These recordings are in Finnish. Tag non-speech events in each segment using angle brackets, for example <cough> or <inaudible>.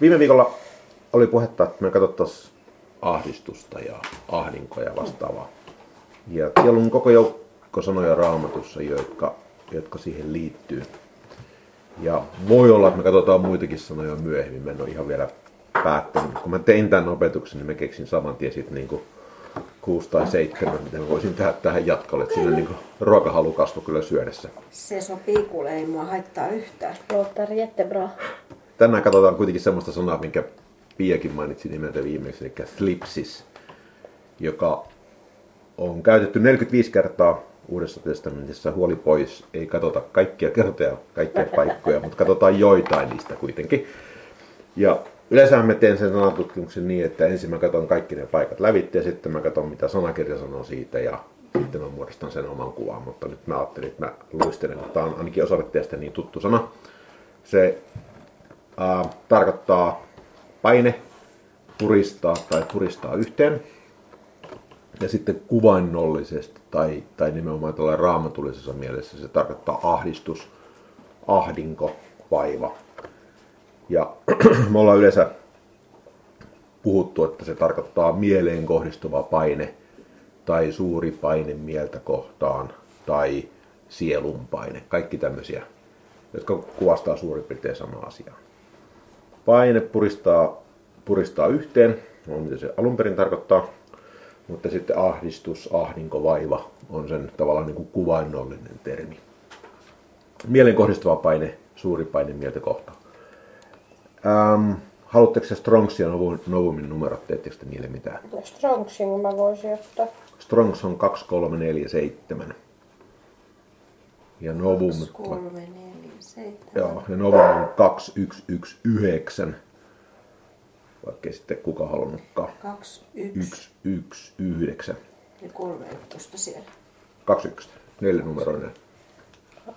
Viime viikolla oli puhetta, että me katsottaisiin ahdistusta ja ahdinkoa ja vastaavaa. Ja siellä on koko joukko sanoja raamatussa, jotka, jotka siihen liittyy. Ja voi olla, että me katsotaan muitakin sanoja myöhemmin. Mä en ole ihan vielä päättänyt. Kun mä tein tämän opetuksen, niin mä keksin saman tien sitten niin kuusi tai seitsemän, mitä mä voisin tehdä tähän jatkolle. Että siinä niin ruokahalu kasvoi kyllä syödessä. Se sopii, kuule, ei mua haittaa yhtään. Låter jättebra. Tänään katsotaan kuitenkin semmoista sanaa, minkä Piakin mainitsi nimeltä viimeksi, eli slipsis, joka on käytetty 45 kertaa Uudessa testamentissa. Huoli pois, ei katsota kaikkia kertoja, kaikkia paikkoja, mutta katsotaan joitain niistä kuitenkin. Ja yleensä mä teen sen sanatutkimuksen niin, että ensin mä katson kaikki ne paikat lävitte ja sitten mä katson mitä sanakirja sanoo siitä ja sitten mä muodostan sen oman kuvan, mutta nyt mä ajattelin, että mä luistelen, että tämä on ainakin osalle teistä niin tuttu sana. Se äh, tarkoittaa paine, puristaa tai puristaa yhteen. Ja sitten kuvainnollisesti tai, tai nimenomaan tällä raamatullisessa mielessä se tarkoittaa ahdistus, ahdinko, vaiva. Ja <clears throat> me ollaan yleensä puhuttu, että se tarkoittaa mieleen kohdistuva paine tai suuri paine mieltä kohtaan tai sielun paine. Kaikki tämmöisiä, jotka kuvastaa suurin piirtein samaa asiaa. Paine puristaa, puristaa yhteen, on mitä se alun perin tarkoittaa, mutta sitten ahdistus, ahdinko, vaiva on sen tavallaan niin kuin kuvainnollinen termi. Mielen kohdistuva paine, suuri paine mieltä kohtaan. Ähm, haluatteko se Strongs ja Novumin numerot, teettekö te niille mitään? Strongsin mä voisin ottaa. Strongs on 2347. Ja Novum, 3, 4, 7. joo, ja Novum on 2119. Vaikka sitten kuka halunnutkaan. 2, 1 119. ja 3 tuosta siellä. 21. Nelinumeroinen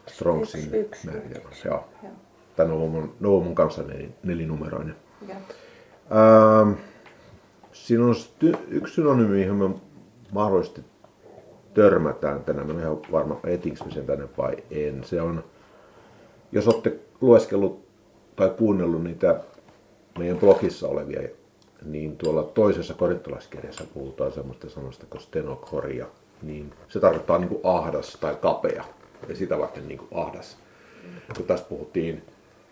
Strongsin määritelmä. Joo. Joo. Tämä Novumun, Novumun kanssa nel, nelinumeroinen. Ja. Ähm, siinä on yksi synonyymi, johon me mahdollisesti törmätään tänään. Mä en ihan varma, etinkö me sen tänne vai en. Se on, jos olette lueskellut tai kuunnellut niitä meidän blogissa olevia, niin tuolla toisessa korintolaiskirjassa puhutaan semmoista sanosta kuin stenokoria. Niin se tarkoittaa niin kuin ahdas tai kapea. Ja sitä varten niin kuin ahdas. Kun tässä puhuttiin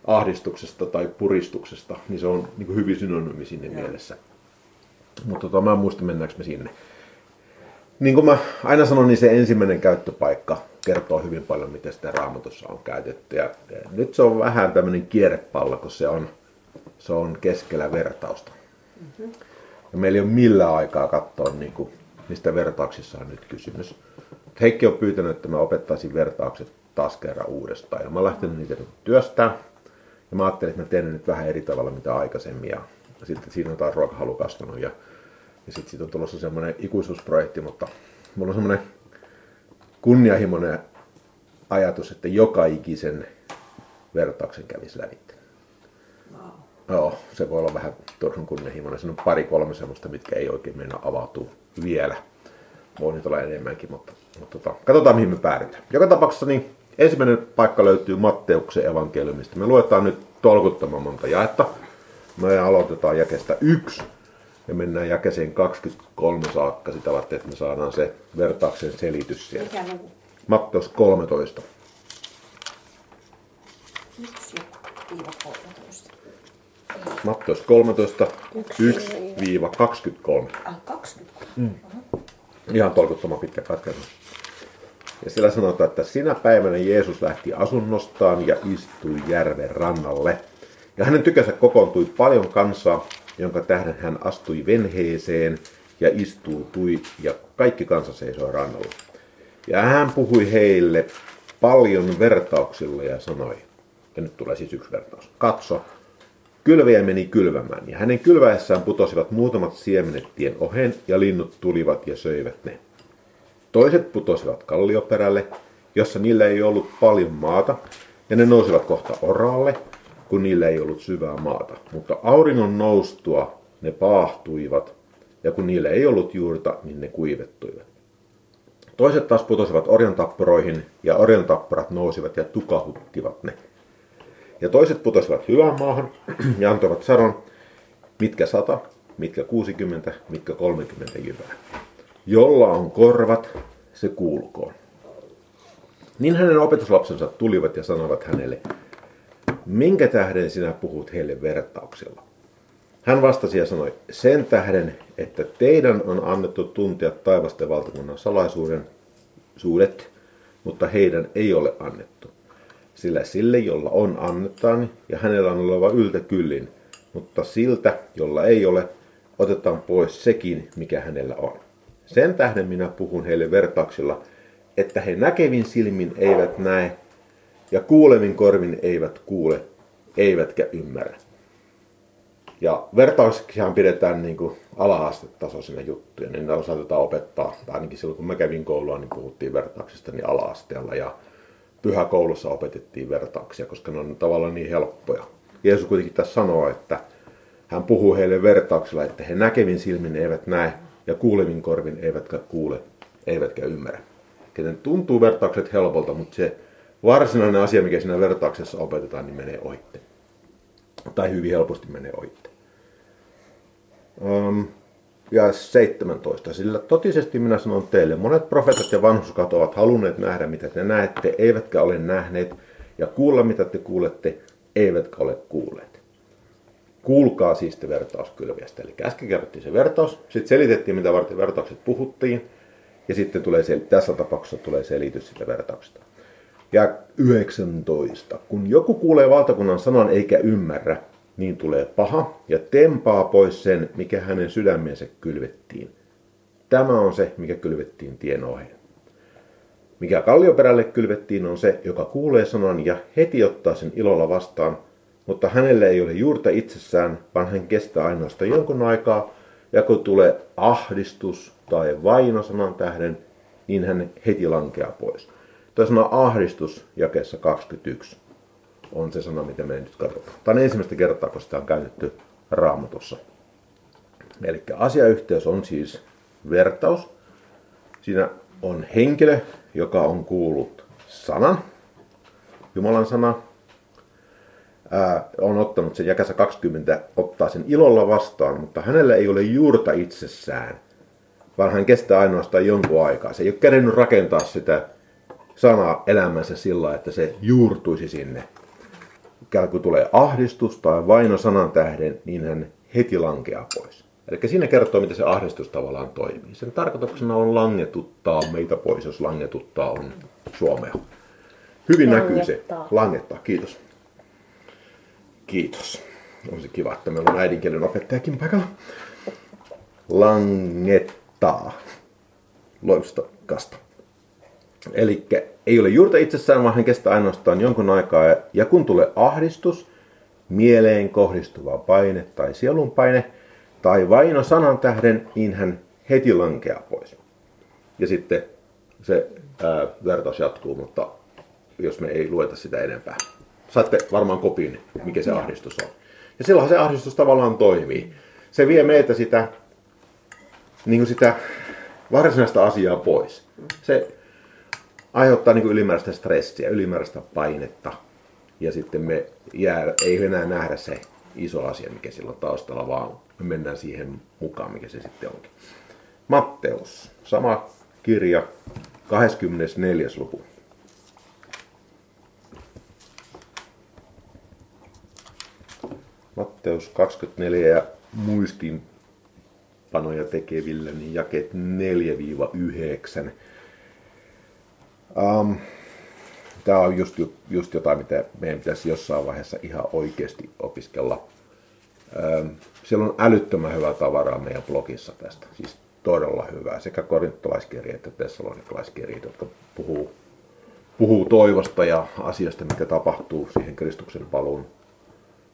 ahdistuksesta tai puristuksesta, niin se on niin kuin hyvin synonyymi sinne mielessä. Mutta tota, mä en muista mennäänkö me sinne. Niin kuin mä aina sanon, niin se ensimmäinen käyttöpaikka kertoo hyvin paljon, miten sitä raamatussa on käytetty. Ja nyt se on vähän tämmöinen kierrepallo, kun se on, se on keskellä vertausta. Ja meillä ei ole millään aikaa katsoa, niin kuin, mistä vertauksissa on nyt kysymys. Heikki on pyytänyt, että mä opettaisin vertaukset taas kerran uudestaan. Ja mä oon lähtenyt niitä nyt työstää. Ja mä ajattelin, että mä teen ne nyt vähän eri tavalla mitä aikaisemmin. Ja sitten siinä on taas ruokahalu kasvanut. Ja, ja sitten siitä on tulossa semmoinen ikuisuusprojekti, mutta mulla on semmoinen kunnianhimoinen ajatus, että joka ikisen vertauksen kävisi lävitse. Wow. Joo, se voi olla vähän turhan kunnianhimoinen. Siinä on pari kolme semmoista, mitkä ei oikein mennä avautuu vielä. Voi nyt olla enemmänkin, mutta, mutta tota, katsotaan mihin me päädytään. Joka tapauksessa niin ensimmäinen paikka löytyy Matteuksen evankeliumista. Me luetaan nyt tolkuttoman monta jaetta. Me aloitetaan jakeesta yksi ja mennään jakeeseen 23 saakka sitä varten, että me saadaan se vertauksen selitys siellä. Mikä luku? Matteus 13. 1 viiva 13. Matteus 13, Yksi 1-23. Ah, 20. Ihan tolkuttoman pitkä katkaisu. Ja siellä sanotaan, että sinä päivänä Jeesus lähti asunnostaan ja istui järven rannalle. Ja hänen tykönsä kokoontui paljon kansaa, jonka tähden hän astui venheeseen ja istuutui, ja kaikki kansa seisoi rannalla. Ja hän puhui heille paljon vertauksilla ja sanoi, ja nyt tulee siis yksi vertaus. Katso, Kylväjä meni kylvämään, ja hänen kylväessään putosivat muutamat siemenet tien ohen, ja linnut tulivat ja söivät ne. Toiset putosivat kallioperälle, jossa niillä ei ollut paljon maata, ja ne nousivat kohta oraalle, kun niillä ei ollut syvää maata. Mutta auringon noustua ne paahtuivat, ja kun niillä ei ollut juurta, niin ne kuivettuivat. Toiset taas putosivat orjantappuroihin, ja orjantappurat nousivat ja tukahuttivat ne. Ja toiset putosivat hyvään maahan ja antoivat sadon, mitkä sata, mitkä 60, mitkä 30 jyvää. Jolla on korvat, se kuulkoon. Niin hänen opetuslapsensa tulivat ja sanoivat hänelle, minkä tähden sinä puhut heille vertauksella? Hän vastasi ja sanoi, sen tähden, että teidän on annettu tuntea taivasten valtakunnan salaisuuden suudet, mutta heidän ei ole annettu. Sillä sille, jolla on, annetaan, ja hänellä on oleva yltä kyllin, mutta siltä, jolla ei ole, otetaan pois sekin, mikä hänellä on. Sen tähden minä puhun heille vertauksilla, että he näkevin silmin eivät näe, ja kuulevin korvin eivät kuule, eivätkä ymmärrä. Ja vertauksihan pidetään niin kuin ala-astetasoisina juttuja, niin ne osatetaan opettaa. Ainakin silloin kun mä kävin koulua, niin puhuttiin vertauksista niin ala-asteella ja pyhäkoulussa opetettiin vertauksia, koska ne on tavallaan niin helppoja. Jeesus kuitenkin tässä sanoo, että hän puhuu heille vertauksella, että he näkevin silmin eivät näe ja kuulevin korvin eivätkä kuule, eivätkä ymmärrä. Kenen tuntuu vertaukset helpolta, mutta se varsinainen asia, mikä siinä vertauksessa opetetaan, niin menee ohitte. Tai hyvin helposti menee ohitte. Um, ja 17. Sillä totisesti minä sanon teille, monet profeetat ja vanhuskat ovat halunneet nähdä, mitä te näette, eivätkä ole nähneet, ja kuulla, mitä te kuulette, eivätkä ole kuulleet. Kuulkaa siis te vertauskylviästä. Eli äsken kerrottiin se vertaus, sitten selitettiin, mitä varten vertaukset puhuttiin, ja sitten tulee se, tässä tapauksessa tulee selitys siitä vertauksesta. Ja 19. Kun joku kuulee valtakunnan sanan eikä ymmärrä, niin tulee paha ja tempaa pois sen, mikä hänen sydämensä kylvettiin. Tämä on se, mikä kylvettiin tien oheen. Mikä kallioperälle kylvettiin on se, joka kuulee sanan ja heti ottaa sen ilolla vastaan, mutta hänelle ei ole juurta itsessään, vaan hän kestää ainoastaan jonkun aikaa, ja kun tulee ahdistus tai vaino sanan tähden, niin hän heti lankeaa pois. Tuo sana ahdistus jakeessa 21 on se sana, mitä me nyt katsotaan. Tämä on ensimmäistä kertaa, kun sitä on käytetty raamatussa. Eli asiayhteys on siis vertaus. Siinä on henkilö, joka on kuullut sanan, Jumalan sana, ää, on ottanut sen jakassa 20, ottaa sen ilolla vastaan, mutta hänellä ei ole juurta itsessään, vaan hän kestää ainoastaan jonkun aikaa. Se ei ole kerennyt rakentaa sitä sanaa elämänsä sillä, että se juurtuisi sinne ikään kuin tulee ahdistus tai vaino sanan tähden, niin hän heti lankeaa pois. Eli siinä kertoo, miten se ahdistus tavallaan toimii. Sen tarkoituksena on langetuttaa meitä pois, jos langetuttaa on Suomea. Hyvin näkyy se. Langettaa. Kiitos. Kiitos. Olisi kiva, että meillä on äidinkielen opettajakin paikalla. Langettaa. Loistokasta. Eli ei ole juurta itsessään, vaan hän kestää ainoastaan jonkun aikaa. Ja kun tulee ahdistus, mieleen kohdistuva paine tai sielun paine tai vaino sanan tähden, niin hän heti lankeaa pois. Ja sitten se ää, vertaus jatkuu, mutta jos me ei lueta sitä enempää. Saatte varmaan kopin, mikä se ahdistus on. Ja silloin se ahdistus tavallaan toimii. Se vie meitä sitä, niin kuin sitä varsinaista asiaa pois. Se aiheuttaa niin ylimääräistä stressiä, ylimääräistä painetta. Ja sitten me jää, ei enää nähdä se iso asia, mikä sillä on taustalla, vaan me mennään siihen mukaan, mikä se sitten onkin. Matteus, sama kirja, 24. luku. Matteus 24 ja muistinpanoja tekevillä, niin jakeet 4-9. Um, tämä on just, just jotain, mitä meidän pitäisi jossain vaiheessa ihan oikeasti opiskella. Um, siellä on älyttömän hyvää tavaraa meidän blogissa tästä. Siis todella hyvää. Sekä korintolaiskirja että tessalonikalaiskirja, jotka puhuu, puhuu toivosta ja asiasta, mikä tapahtuu siihen Kristuksen paluun,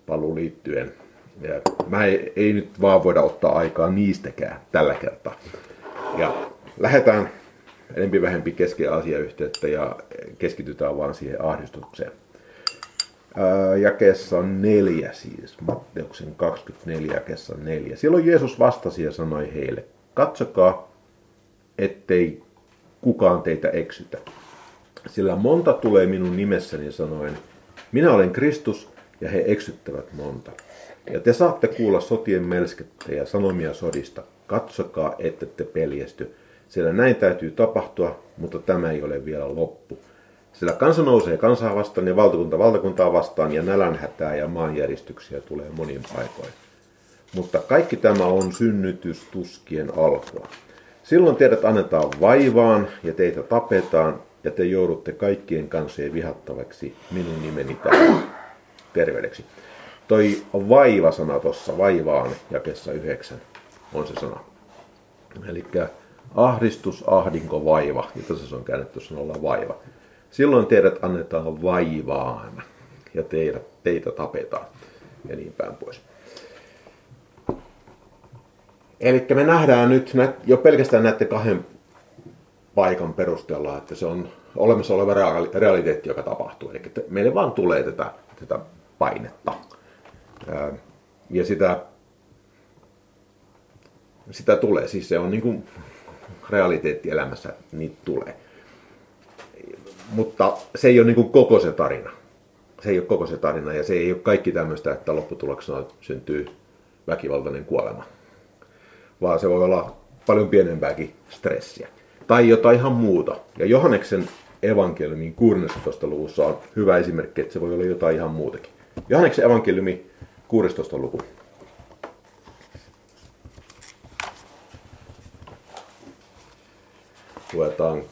paluun liittyen. Ja mä ei, ei nyt vaan voida ottaa aikaa niistäkään tällä kertaa. Ja lähdetään enempi vähempi kesken asiayhteyttä ja keskitytään vaan siihen ahdistukseen. jakeessa on neljä siis, Matteuksen 24 jakeessa neljä. Silloin Jeesus vastasi ja sanoi heille, katsokaa, ettei kukaan teitä eksytä. Sillä monta tulee minun nimessäni sanoen, minä olen Kristus, ja he eksyttävät monta. Ja te saatte kuulla sotien melskettä ja sanomia sodista. Katsokaa, ette te peljesty. Sillä näin täytyy tapahtua, mutta tämä ei ole vielä loppu. Sillä kansa nousee kansaa vastaan ja valtakunta valtakuntaa vastaan ja nälänhätää ja maanjäristyksiä tulee monin paikoin. Mutta kaikki tämä on synnytystuskien alkua. Silloin teidät annetaan vaivaan ja teitä tapetaan ja te joudutte kaikkien kansojen vihattavaksi minun nimeni tähden terveydeksi. Toi vaiva-sana tuossa, vaivaan jakessa yhdeksän, on se sana. Eli ahdistus, ahdinko, vaiva, ja tässä se on käännetty sanalla vaiva. Silloin teidät annetaan vaivaan ja teitä, teitä tapetaan ja niin päin pois. Eli me nähdään nyt jo pelkästään näiden kahden paikan perusteella, että se on olemassa oleva realiteetti, joka tapahtuu. Eli meille vaan tulee tätä, tätä painetta. Ja sitä, sitä tulee, siis se on niin kuin realiteetti elämässä, niitä tulee. Mutta se ei ole niin kuin koko se tarina. Se ei ole koko se tarina ja se ei ole kaikki tämmöistä, että lopputuloksena syntyy väkivaltainen kuolema. Vaan se voi olla paljon pienempääkin stressiä. Tai jotain ihan muuta. Ja Johanneksen evankeliumin 16. luvussa on hyvä esimerkki, että se voi olla jotain ihan muutakin. Johanneksen evankeliumi 16. luku. Luetaan,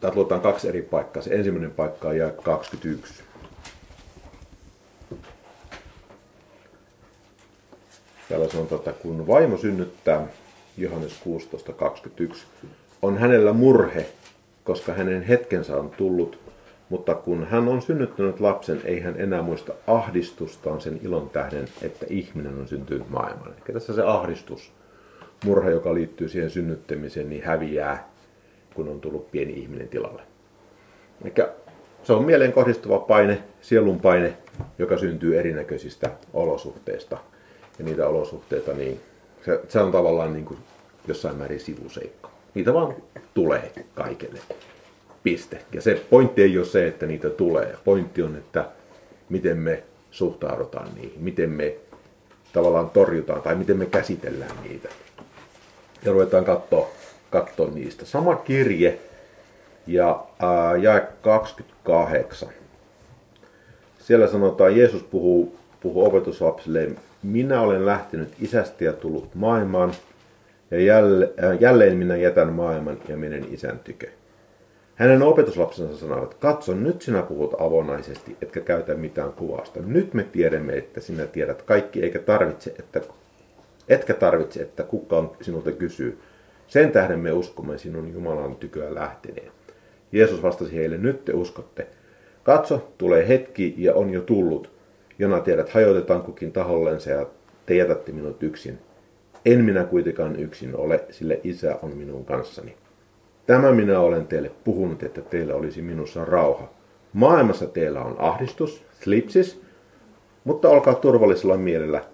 täältä luetaan kaksi eri paikkaa. Se ensimmäinen paikka on jää 21. Täällä sanotaan, että kun vaimo synnyttää, Johannes 16.21, on hänellä murhe, koska hänen hetkensä on tullut, mutta kun hän on synnyttänyt lapsen, ei hän enää muista ahdistustaan sen ilon tähden, että ihminen on syntynyt maailmaan. Eli tässä se ahdistus, murha, joka liittyy siihen synnyttämiseen, niin häviää, kun on tullut pieni ihminen tilalle. Eli se on mieleen kohdistuva paine, sielun paine, joka syntyy erinäköisistä olosuhteista. Ja niitä olosuhteita, niin se, se on tavallaan niin kuin jossain määrin sivuseikka. Niitä vaan tulee kaikille. Piste. Ja se pointti ei ole se, että niitä tulee. Pointti on, että miten me suhtaudutaan niihin, miten me tavallaan torjutaan tai miten me käsitellään niitä. Ja ruvetaan katsoa, katsoa niistä. Sama kirje ja ää, jae 28. Siellä sanotaan, Jeesus puhuu, puhuu opetuslapsille, minä olen lähtenyt isästä ja tullut maailmaan, ja jälleen, äh, jälleen minä jätän maailman ja menen isän tykö. Hänen opetuslapsensa sanoivat, katso nyt sinä puhut avonaisesti, etkä käytä mitään kuvausta. Nyt me tiedämme, että sinä tiedät kaikki, eikä tarvitse, että, etkä tarvitse, että kukaan sinulta kysyy. Sen tähden me uskomme sinun Jumalan tyköä lähteneen. Jeesus vastasi heille, nyt te uskotte. Katso, tulee hetki ja on jo tullut, jona tiedät hajotetaan kukin tahollensa ja te jätätte minut yksin. En minä kuitenkaan yksin ole, sillä isä on minun kanssani. Tämä minä olen teille puhunut, että teillä olisi minussa rauha. Maailmassa teillä on ahdistus, slipsis, mutta olkaa turvallisella mielellä.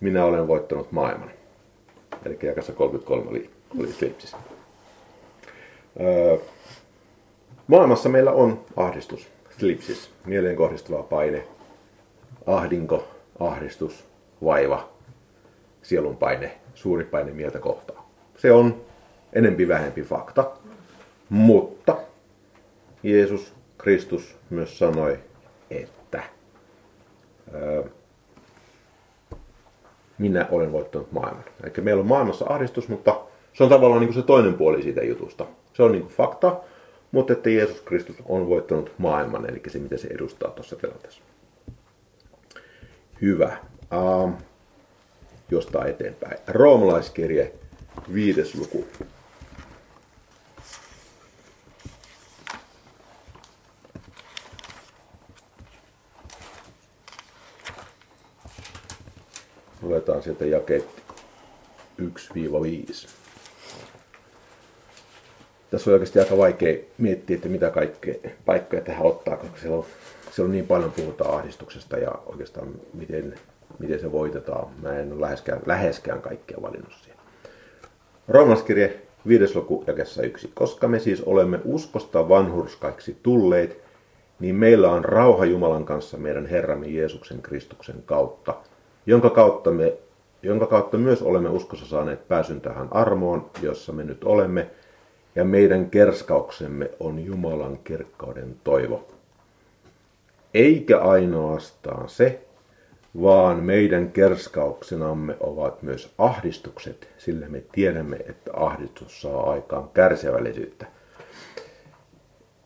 Minä olen voittanut maailman. Eli jakassa 33 oli, oli slipsis. Öö, maailmassa meillä on ahdistus, slipsis, mieleen kohdistuva paine, ahdinko, ahdistus, vaiva, sielun paine, suuri paine mieltä kohtaan. Se on enempi vähempi fakta, mutta Jeesus Kristus myös sanoi, että ää, minä olen voittanut maailman. Eli meillä on maailmassa ahdistus, mutta se on tavallaan niin kuin se toinen puoli siitä jutusta. Se on niin kuin fakta, mutta että Jeesus Kristus on voittanut maailman, eli se mitä se edustaa tuossa tilanteessa. Hyvä. Uh, jostain eteenpäin. Roomalaiskirje, viides luku. Luetaan sieltä jakeet 1-5. Tässä on oikeasti aika vaikea miettiä, että mitä kaikkea paikkoja tähän ottaa, koska siellä on, siellä on niin paljon puhutaan ahdistuksesta ja oikeastaan miten miten se voitetaan. Mä en ole läheskään, läheskään kaikkea valinnut siihen. Roomaskirje 5. luku jakessa 1. Koska me siis olemme uskosta vanhurskaiksi tulleet, niin meillä on rauha Jumalan kanssa meidän Herramme Jeesuksen Kristuksen kautta, jonka kautta, me, jonka kautta myös olemme uskossa saaneet pääsyn tähän armoon, jossa me nyt olemme, ja meidän kerskauksemme on Jumalan kirkkauden toivo. Eikä ainoastaan se, vaan meidän kerskauksenamme ovat myös ahdistukset, sillä me tiedämme, että ahdistus saa aikaan kärsivällisyyttä.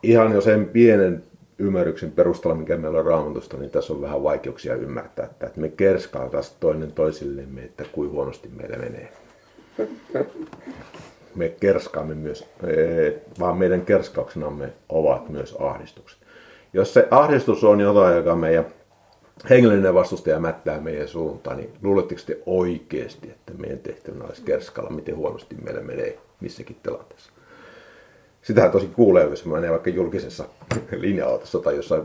Ihan jo sen pienen ymmärryksen perusteella, mikä meillä on raamatusta, niin tässä on vähän vaikeuksia ymmärtää, että, me kerskautas toinen toisillemme, että kuin huonosti meillä menee. Me kerskaamme myös, vaan meidän kerskauksenamme ovat myös ahdistukset. Jos se ahdistus on jotain, joka meidän hengellinen vastustaja mättää meidän suuntaan, niin luuletteko te oikeasti, että meidän tehtävänä olisi kerskalla, miten huonosti meillä menee missäkin tilanteessa? Sitähän tosi kuulee, jos menee vaikka julkisessa <laughs> linja-autossa tai jossain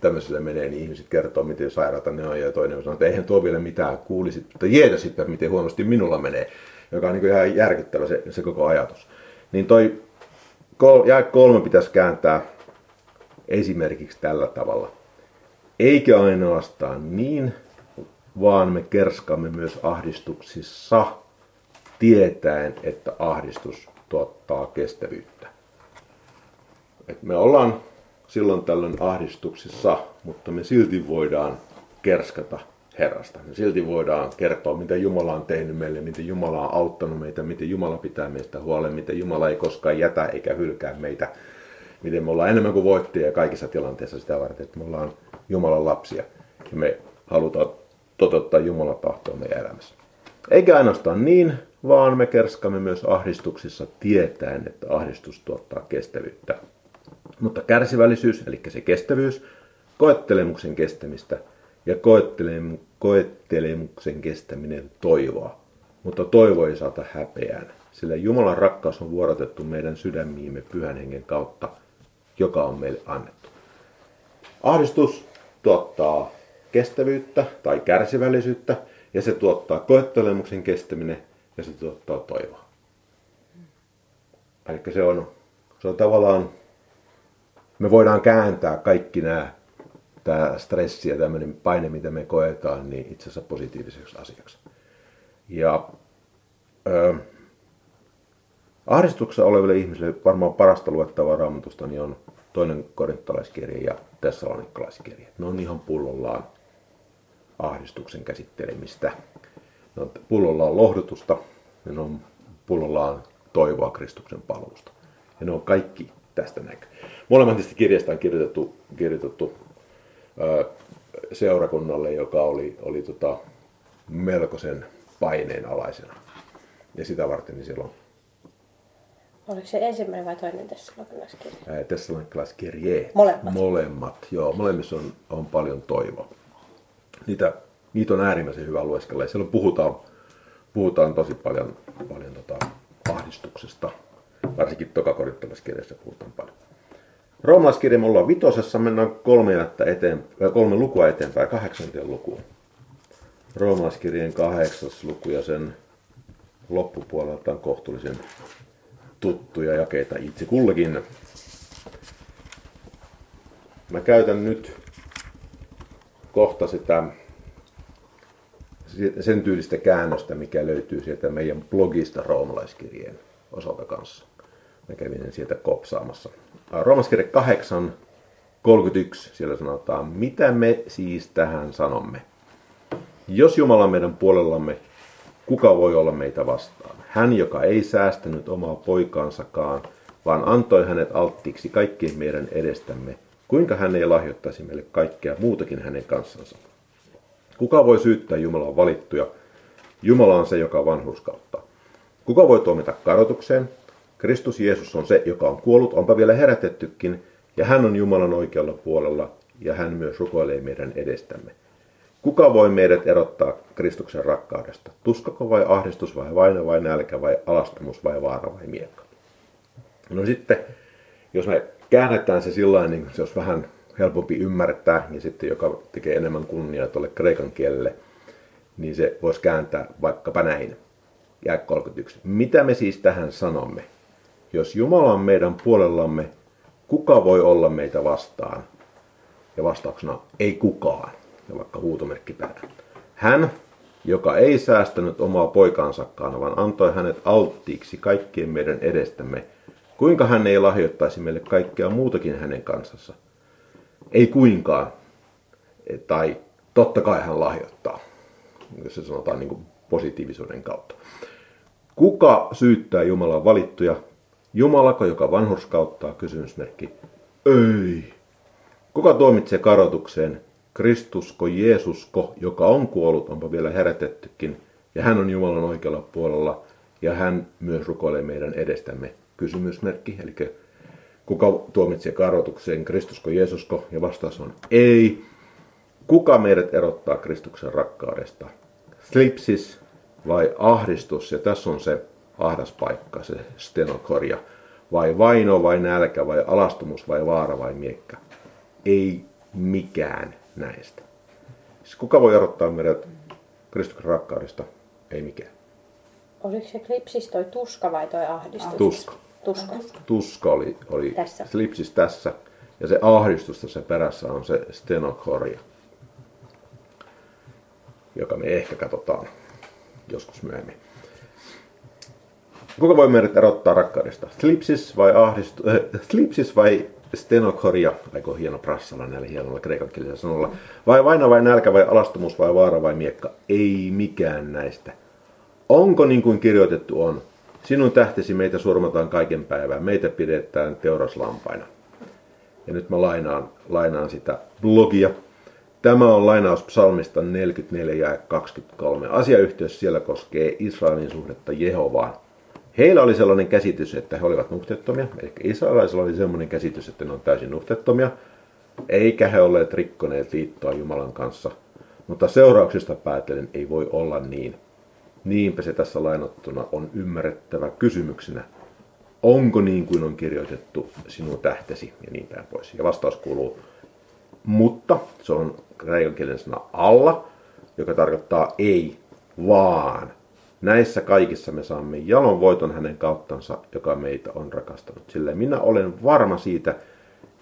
tämmöisellä menee, niin ihmiset kertoo, miten sairaata ne on, ja toinen sanoo, että eihän tuo vielä mitään, kuulisit, mutta sitten, miten huonosti minulla menee, joka on niin ihan järkyttävä se, se koko ajatus. Niin toi jae kolme pitäisi kääntää esimerkiksi tällä tavalla. Eikä ainoastaan niin, vaan me kerskamme myös ahdistuksissa tietäen, että ahdistus tuottaa kestävyyttä. Et me ollaan silloin tällöin ahdistuksissa, mutta me silti voidaan kerskata Herrasta. Silti voidaan kertoa, mitä Jumala on tehnyt meille, miten Jumala on auttanut meitä, miten Jumala pitää meistä huolen, miten Jumala ei koskaan jätä eikä hylkää meitä, miten me ollaan enemmän kuin voittajia kaikissa tilanteissa sitä varten, että me ollaan Jumalan lapsia ja me halutaan toteuttaa Jumalan tahtoa meidän elämässä. Eikä ainoastaan niin, vaan me kerskamme myös ahdistuksissa tietäen, että ahdistus tuottaa kestävyyttä. Mutta kärsivällisyys, eli se kestävyys, koettelemuksen kestämistä ja koettelemuksen kestäminen toivoa. Mutta toivo ei saata häpeään, sillä Jumalan rakkaus on vuorotettu meidän sydämiimme pyhän hengen kautta, joka on meille annettu. Ahdistus tuottaa kestävyyttä tai kärsivällisyyttä, ja se tuottaa koettelemuksen kestäminen, ja se tuottaa toivoa. Eli se on, se on tavallaan, me voidaan kääntää kaikki nämä, tämä stressi ja tämmöinen paine, mitä me koetaan, niin itse asiassa positiiviseksi asiaksi. Ja ö, ahdistuksessa oleville ihmisille varmaan parasta luettavaa raamatusta niin on toinen korintalaiskirja ja tessalonikalaiskirja. Ne on ihan pullollaan ahdistuksen käsittelemistä. Ne on pullollaan lohdutusta ja ne on pullollaan toivoa Kristuksen palvelusta. Ja ne on kaikki tästä näkyy. Molemmat tästä kirjasta on kirjoitettu, kirjoitettu seurakunnalle, joka oli, oli tota, melkoisen paineen alaisena. Ja sitä varten niin siellä on Oliko se ensimmäinen vai toinen tessalonikalaiskirja? Tessalonikalaiskirje. Molemmat. Molemmat, joo. Molemmissa on, on paljon toivoa. Niitä, niitä on äärimmäisen hyvä lueskella. Ja siellä puhutaan, puhutaan tosi paljon, paljon tota ahdistuksesta. Varsinkin tokakorittalaiskirjassa puhutaan paljon. Roomalaiskirja me ollaan vitosessa, mennään kolme, eteen, kolme lukua eteenpäin, kahdeksanteen lukuun. Roomalaiskirjeen kahdeksas luku ja sen loppupuolelta on kohtuullisen tuttuja jakeita itse kullakin. Mä käytän nyt kohta sitä sen tyylistä käännöstä, mikä löytyy sieltä meidän blogista roomalaiskirjeen osalta kanssa. Mä kävin sieltä kopsaamassa. Roomalaiskirje 8, 31, siellä sanotaan, mitä me siis tähän sanomme? Jos Jumala on meidän puolellamme, kuka voi olla meitä vastaan? Hän, joka ei säästänyt omaa poikaansakaan, vaan antoi hänet alttiiksi kaikkien meidän edestämme, kuinka hän ei lahjoittaisi meille kaikkea muutakin hänen kanssansa. Kuka voi syyttää Jumalan valittuja? Jumala on se, joka vanhurskauttaa. Kuka voi tuomita kadotukseen? Kristus Jeesus on se, joka on kuollut, onpa vielä herätettykin, ja hän on Jumalan oikealla puolella, ja hän myös rukoilee meidän edestämme. Kuka voi meidät erottaa Kristuksen rakkaudesta? Tuskako vai ahdistus vai vaino vai nälkä vai alastumus vai vaara vai miekka? No sitten, jos me käännetään se sillä niin se olisi vähän helpompi ymmärtää, ja sitten joka tekee enemmän kunniaa tuolle kreikan kielelle, niin se voisi kääntää vaikkapa näin. Ja 31. Mitä me siis tähän sanomme? Jos Jumala on meidän puolellamme, kuka voi olla meitä vastaan? Ja vastauksena ei kukaan, ja vaikka huutomerkki perään. Hän, joka ei säästänyt omaa poikaansakaan, vaan antoi hänet alttiiksi kaikkien meidän edestämme, kuinka hän ei lahjoittaisi meille kaikkea muutakin hänen kanssassa. Ei kuinkaan, tai totta kai hän lahjoittaa, jos se sanotaan niin positiivisuuden kautta. Kuka syyttää Jumalan valittuja? Jumalako, joka vanhurskauttaa? Kysymysmerkki. Ei. Kuka tuomitsee karotukseen? Kristusko, Jeesusko, joka on kuollut, onpa vielä herätettykin, ja hän on Jumalan oikealla puolella, ja hän myös rukoilee meidän edestämme. Kysymysmerkki, eli kuka tuomitsee karotukseen, Kristusko, Jeesusko, ja vastaus on ei. Kuka meidät erottaa Kristuksen rakkaudesta? Slipsis vai ahdistus, ja tässä on se ahdas paikka, se stenokoria. Vai vaino, vai nälkä, vai alastumus, vai vaara, vai miekka. Ei mikään näistä. Siis kuka voi erottaa meidät Kristuksen rakkaudesta? Ei mikään. Oliko se klipsis toi tuska vai toi ahdistus? Tuska. Tuska. Tuska oli, oli Tässä. slipsis tässä. Ja se ahdistus tässä perässä on se stenokoria, joka me ehkä katsotaan joskus myöhemmin. Kuka voi meidät erottaa rakkaudesta? Slipsis vai ahdistu, äh, slipsis vai stenokoria, aiko hieno prassalla näillä hienoilla kreikankielisillä sanoilla, vai vaino vai nälkä vai alastumus vai vaara vai miekka? Ei mikään näistä. Onko niin kuin kirjoitettu on? Sinun tähtesi meitä surmataan kaiken päivää, meitä pidetään teuraslampaina. Ja nyt mä lainaan, lainaan sitä blogia. Tämä on lainaus psalmista 44 ja 23. Asiayhteys siellä koskee Israelin suhdetta Jehovaan. Heillä oli sellainen käsitys, että he olivat nuhteettomia. Eli israelaisilla oli sellainen käsitys, että ne on täysin nuhteettomia. Eikä he olleet rikkoneet liittoa Jumalan kanssa. Mutta seurauksista päätellen ei voi olla niin. Niinpä se tässä lainattuna on ymmärrettävä kysymyksenä. Onko niin kuin on kirjoitettu sinun tähtesi ja niin päin pois. Ja vastaus kuuluu, mutta se on kreikan kielen sana alla, joka tarkoittaa ei, vaan. Näissä kaikissa me saamme jalon voiton hänen kauttansa, joka meitä on rakastanut. Sillä minä olen varma siitä,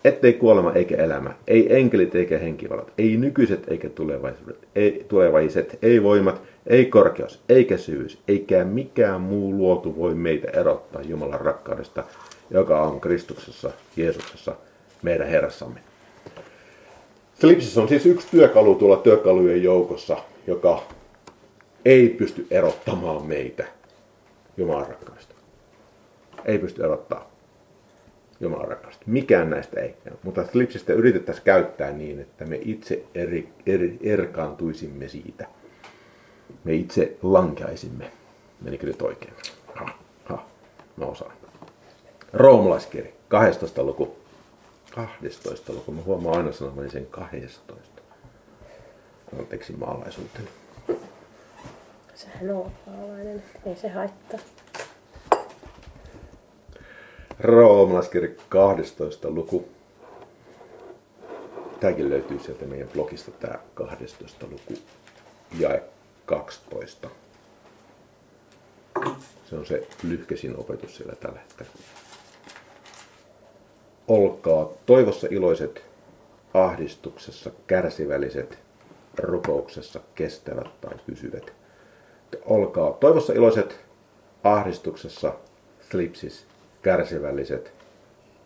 ettei kuolema eikä elämä, ei enkelit eikä henkivalat, ei nykyiset eikä tulevaisuudet, ei, tulevaiset, ei voimat, ei korkeus, eikä syvyys, eikä mikään muu luotu voi meitä erottaa Jumalan rakkaudesta, joka on Kristuksessa, Jeesuksessa, meidän Herrassamme. Slipsis on siis yksi työkalu tuolla työkalujen joukossa, joka ei pysty erottamaan meitä Jumalan rakkaudesta. Ei pysty erottaa Jumalan rakkaudesta. Mikään näistä ei. Mutta slipsistä yritettäisiin käyttää niin, että me itse eri, eri, erkaantuisimme siitä. Me itse lankeaisimme. Menikö nyt oikein? Ha, ha, mä osaan. Roomalaiskirja, 12. luku. 12. luku. Mä huomaan aina sanomani sen 12. Anteeksi maalaisuuteni. Sehän on maalainen, ei se haittaa. Roomalaiskirja 12. luku. Tämäkin löytyy sieltä meidän blogista, tämä 12. luku, jae 12. Se on se lyhkäsin opetus siellä tällä hetkellä. Olkaa toivossa iloiset, ahdistuksessa kärsivälliset, rukouksessa kestävät tai pysyvät. Olkaa toivossa iloiset, ahdistuksessa, slipsis, kärsivälliset,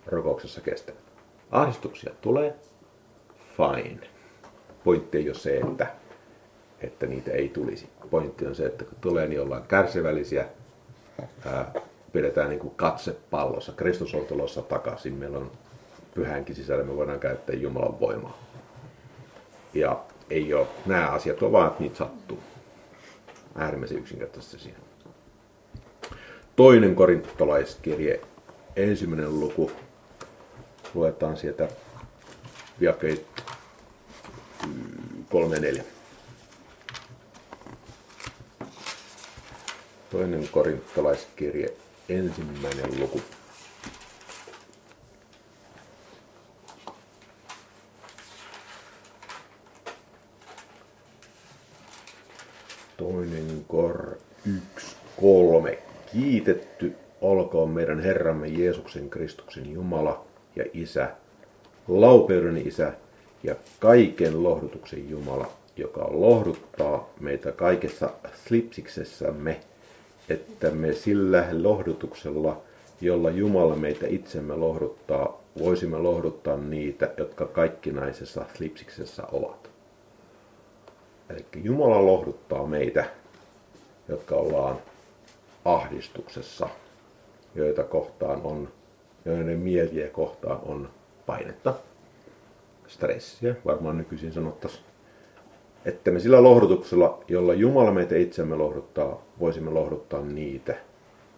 rukouksessa kestävät. Ahdistuksia tulee, fine. Pointti ei ole se, että, että niitä ei tulisi. Pointti on se, että kun tulee, niin ollaan kärsivällisiä, ää, pidetään niin kuin katse pallossa. Kristus on tulossa takaisin. Meillä on pyhänkin sisällä, me voidaan käyttää Jumalan voimaa. Ja ei ole, nämä asiat että niitä sattuu. Äärimmäisen yksinkertaisesti siihen. Toinen korintolaiskirje, ensimmäinen luku. Luetaan sieltä jakeet 3 ja 4. Toinen korintolaiskirje, ensimmäinen luku. Toinen kor 1, 3. Kiitetty olkoon meidän Herramme Jeesuksen Kristuksen Jumala ja Isä, laupeuden Isä, ja kaiken lohdutuksen Jumala, joka lohduttaa meitä kaikessa slipsiksessämme, että me sillä lohdutuksella, jolla Jumala meitä itsemme lohduttaa, voisimme lohduttaa niitä, jotka kaikkinaisessa slipsiksessä ovat. Eli Jumala lohduttaa meitä, jotka ollaan ahdistuksessa, joita kohtaan on, joiden mieliä kohtaan on painetta, stressiä, varmaan nykyisin sanottaisiin. Että me sillä lohdutuksella, jolla Jumala meitä itsemme lohduttaa, voisimme lohduttaa niitä,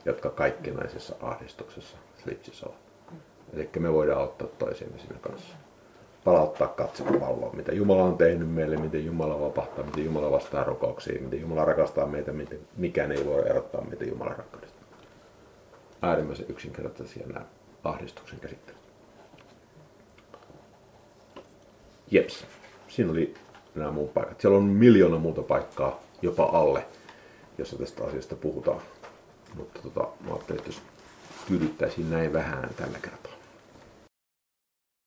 jotka kaikkinaisessa ahdistuksessa slipsissä ovat. Eli me voidaan auttaa toisiamme siinä kanssa. Palauttaa katsomaan palloa, mitä Jumala on tehnyt meille, miten Jumala vapahtaa, miten Jumala vastaa rukouksiin, miten Jumala rakastaa meitä, miten mikään ei voi erottaa meitä Jumalan rakkaudesta. Äärimmäisen yksinkertaisia nämä ahdistuksen käsittelyt. Jeps, siinä oli nämä muut paikat. Siellä on miljoona muuta paikkaa, jopa alle, jossa tästä asiasta puhutaan. Mutta tota, mä ajattelin, että jos näin vähän tällä kertaa.